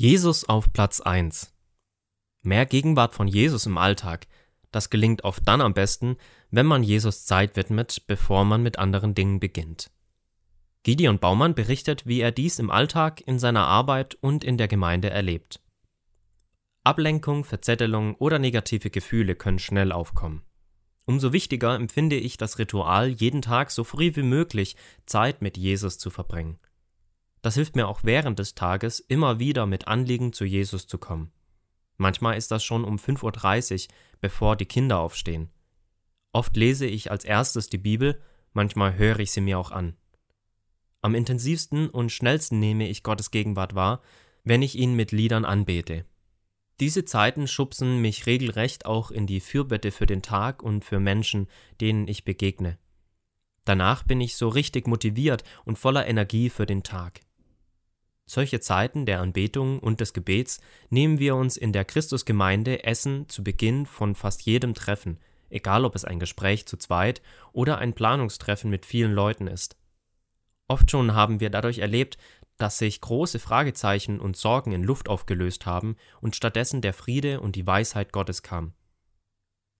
Jesus auf Platz 1. Mehr Gegenwart von Jesus im Alltag, das gelingt oft dann am besten, wenn man Jesus Zeit widmet, bevor man mit anderen Dingen beginnt. Gideon Baumann berichtet, wie er dies im Alltag, in seiner Arbeit und in der Gemeinde erlebt. Ablenkung, Verzettelung oder negative Gefühle können schnell aufkommen. Umso wichtiger empfinde ich das Ritual, jeden Tag so früh wie möglich Zeit mit Jesus zu verbringen. Das hilft mir auch während des Tages immer wieder mit Anliegen zu Jesus zu kommen. Manchmal ist das schon um 5.30 Uhr, bevor die Kinder aufstehen. Oft lese ich als erstes die Bibel, manchmal höre ich sie mir auch an. Am intensivsten und schnellsten nehme ich Gottes Gegenwart wahr, wenn ich ihn mit Liedern anbete. Diese Zeiten schubsen mich regelrecht auch in die Fürbitte für den Tag und für Menschen, denen ich begegne. Danach bin ich so richtig motiviert und voller Energie für den Tag. Solche Zeiten der Anbetung und des Gebets nehmen wir uns in der Christusgemeinde Essen zu Beginn von fast jedem Treffen, egal ob es ein Gespräch zu zweit oder ein Planungstreffen mit vielen Leuten ist. Oft schon haben wir dadurch erlebt, dass sich große Fragezeichen und Sorgen in Luft aufgelöst haben und stattdessen der Friede und die Weisheit Gottes kam.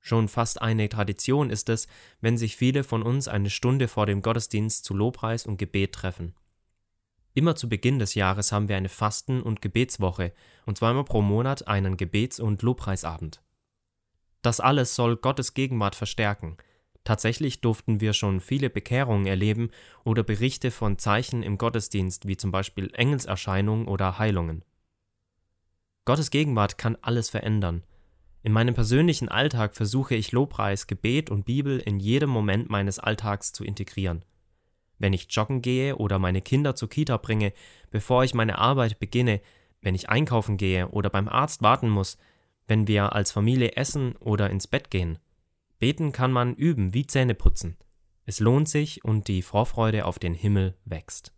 Schon fast eine Tradition ist es, wenn sich viele von uns eine Stunde vor dem Gottesdienst zu Lobpreis und Gebet treffen. Immer zu Beginn des Jahres haben wir eine Fasten- und Gebetswoche und zweimal pro Monat einen Gebets- und Lobpreisabend. Das alles soll Gottes Gegenwart verstärken. Tatsächlich durften wir schon viele Bekehrungen erleben oder Berichte von Zeichen im Gottesdienst, wie zum Beispiel Engelserscheinungen oder Heilungen. Gottes Gegenwart kann alles verändern. In meinem persönlichen Alltag versuche ich Lobpreis, Gebet und Bibel in jedem Moment meines Alltags zu integrieren wenn ich joggen gehe oder meine Kinder zur Kita bringe, bevor ich meine Arbeit beginne, wenn ich einkaufen gehe oder beim Arzt warten muss, wenn wir als Familie essen oder ins Bett gehen. Beten kann man üben wie Zähne putzen. Es lohnt sich und die Vorfreude auf den Himmel wächst.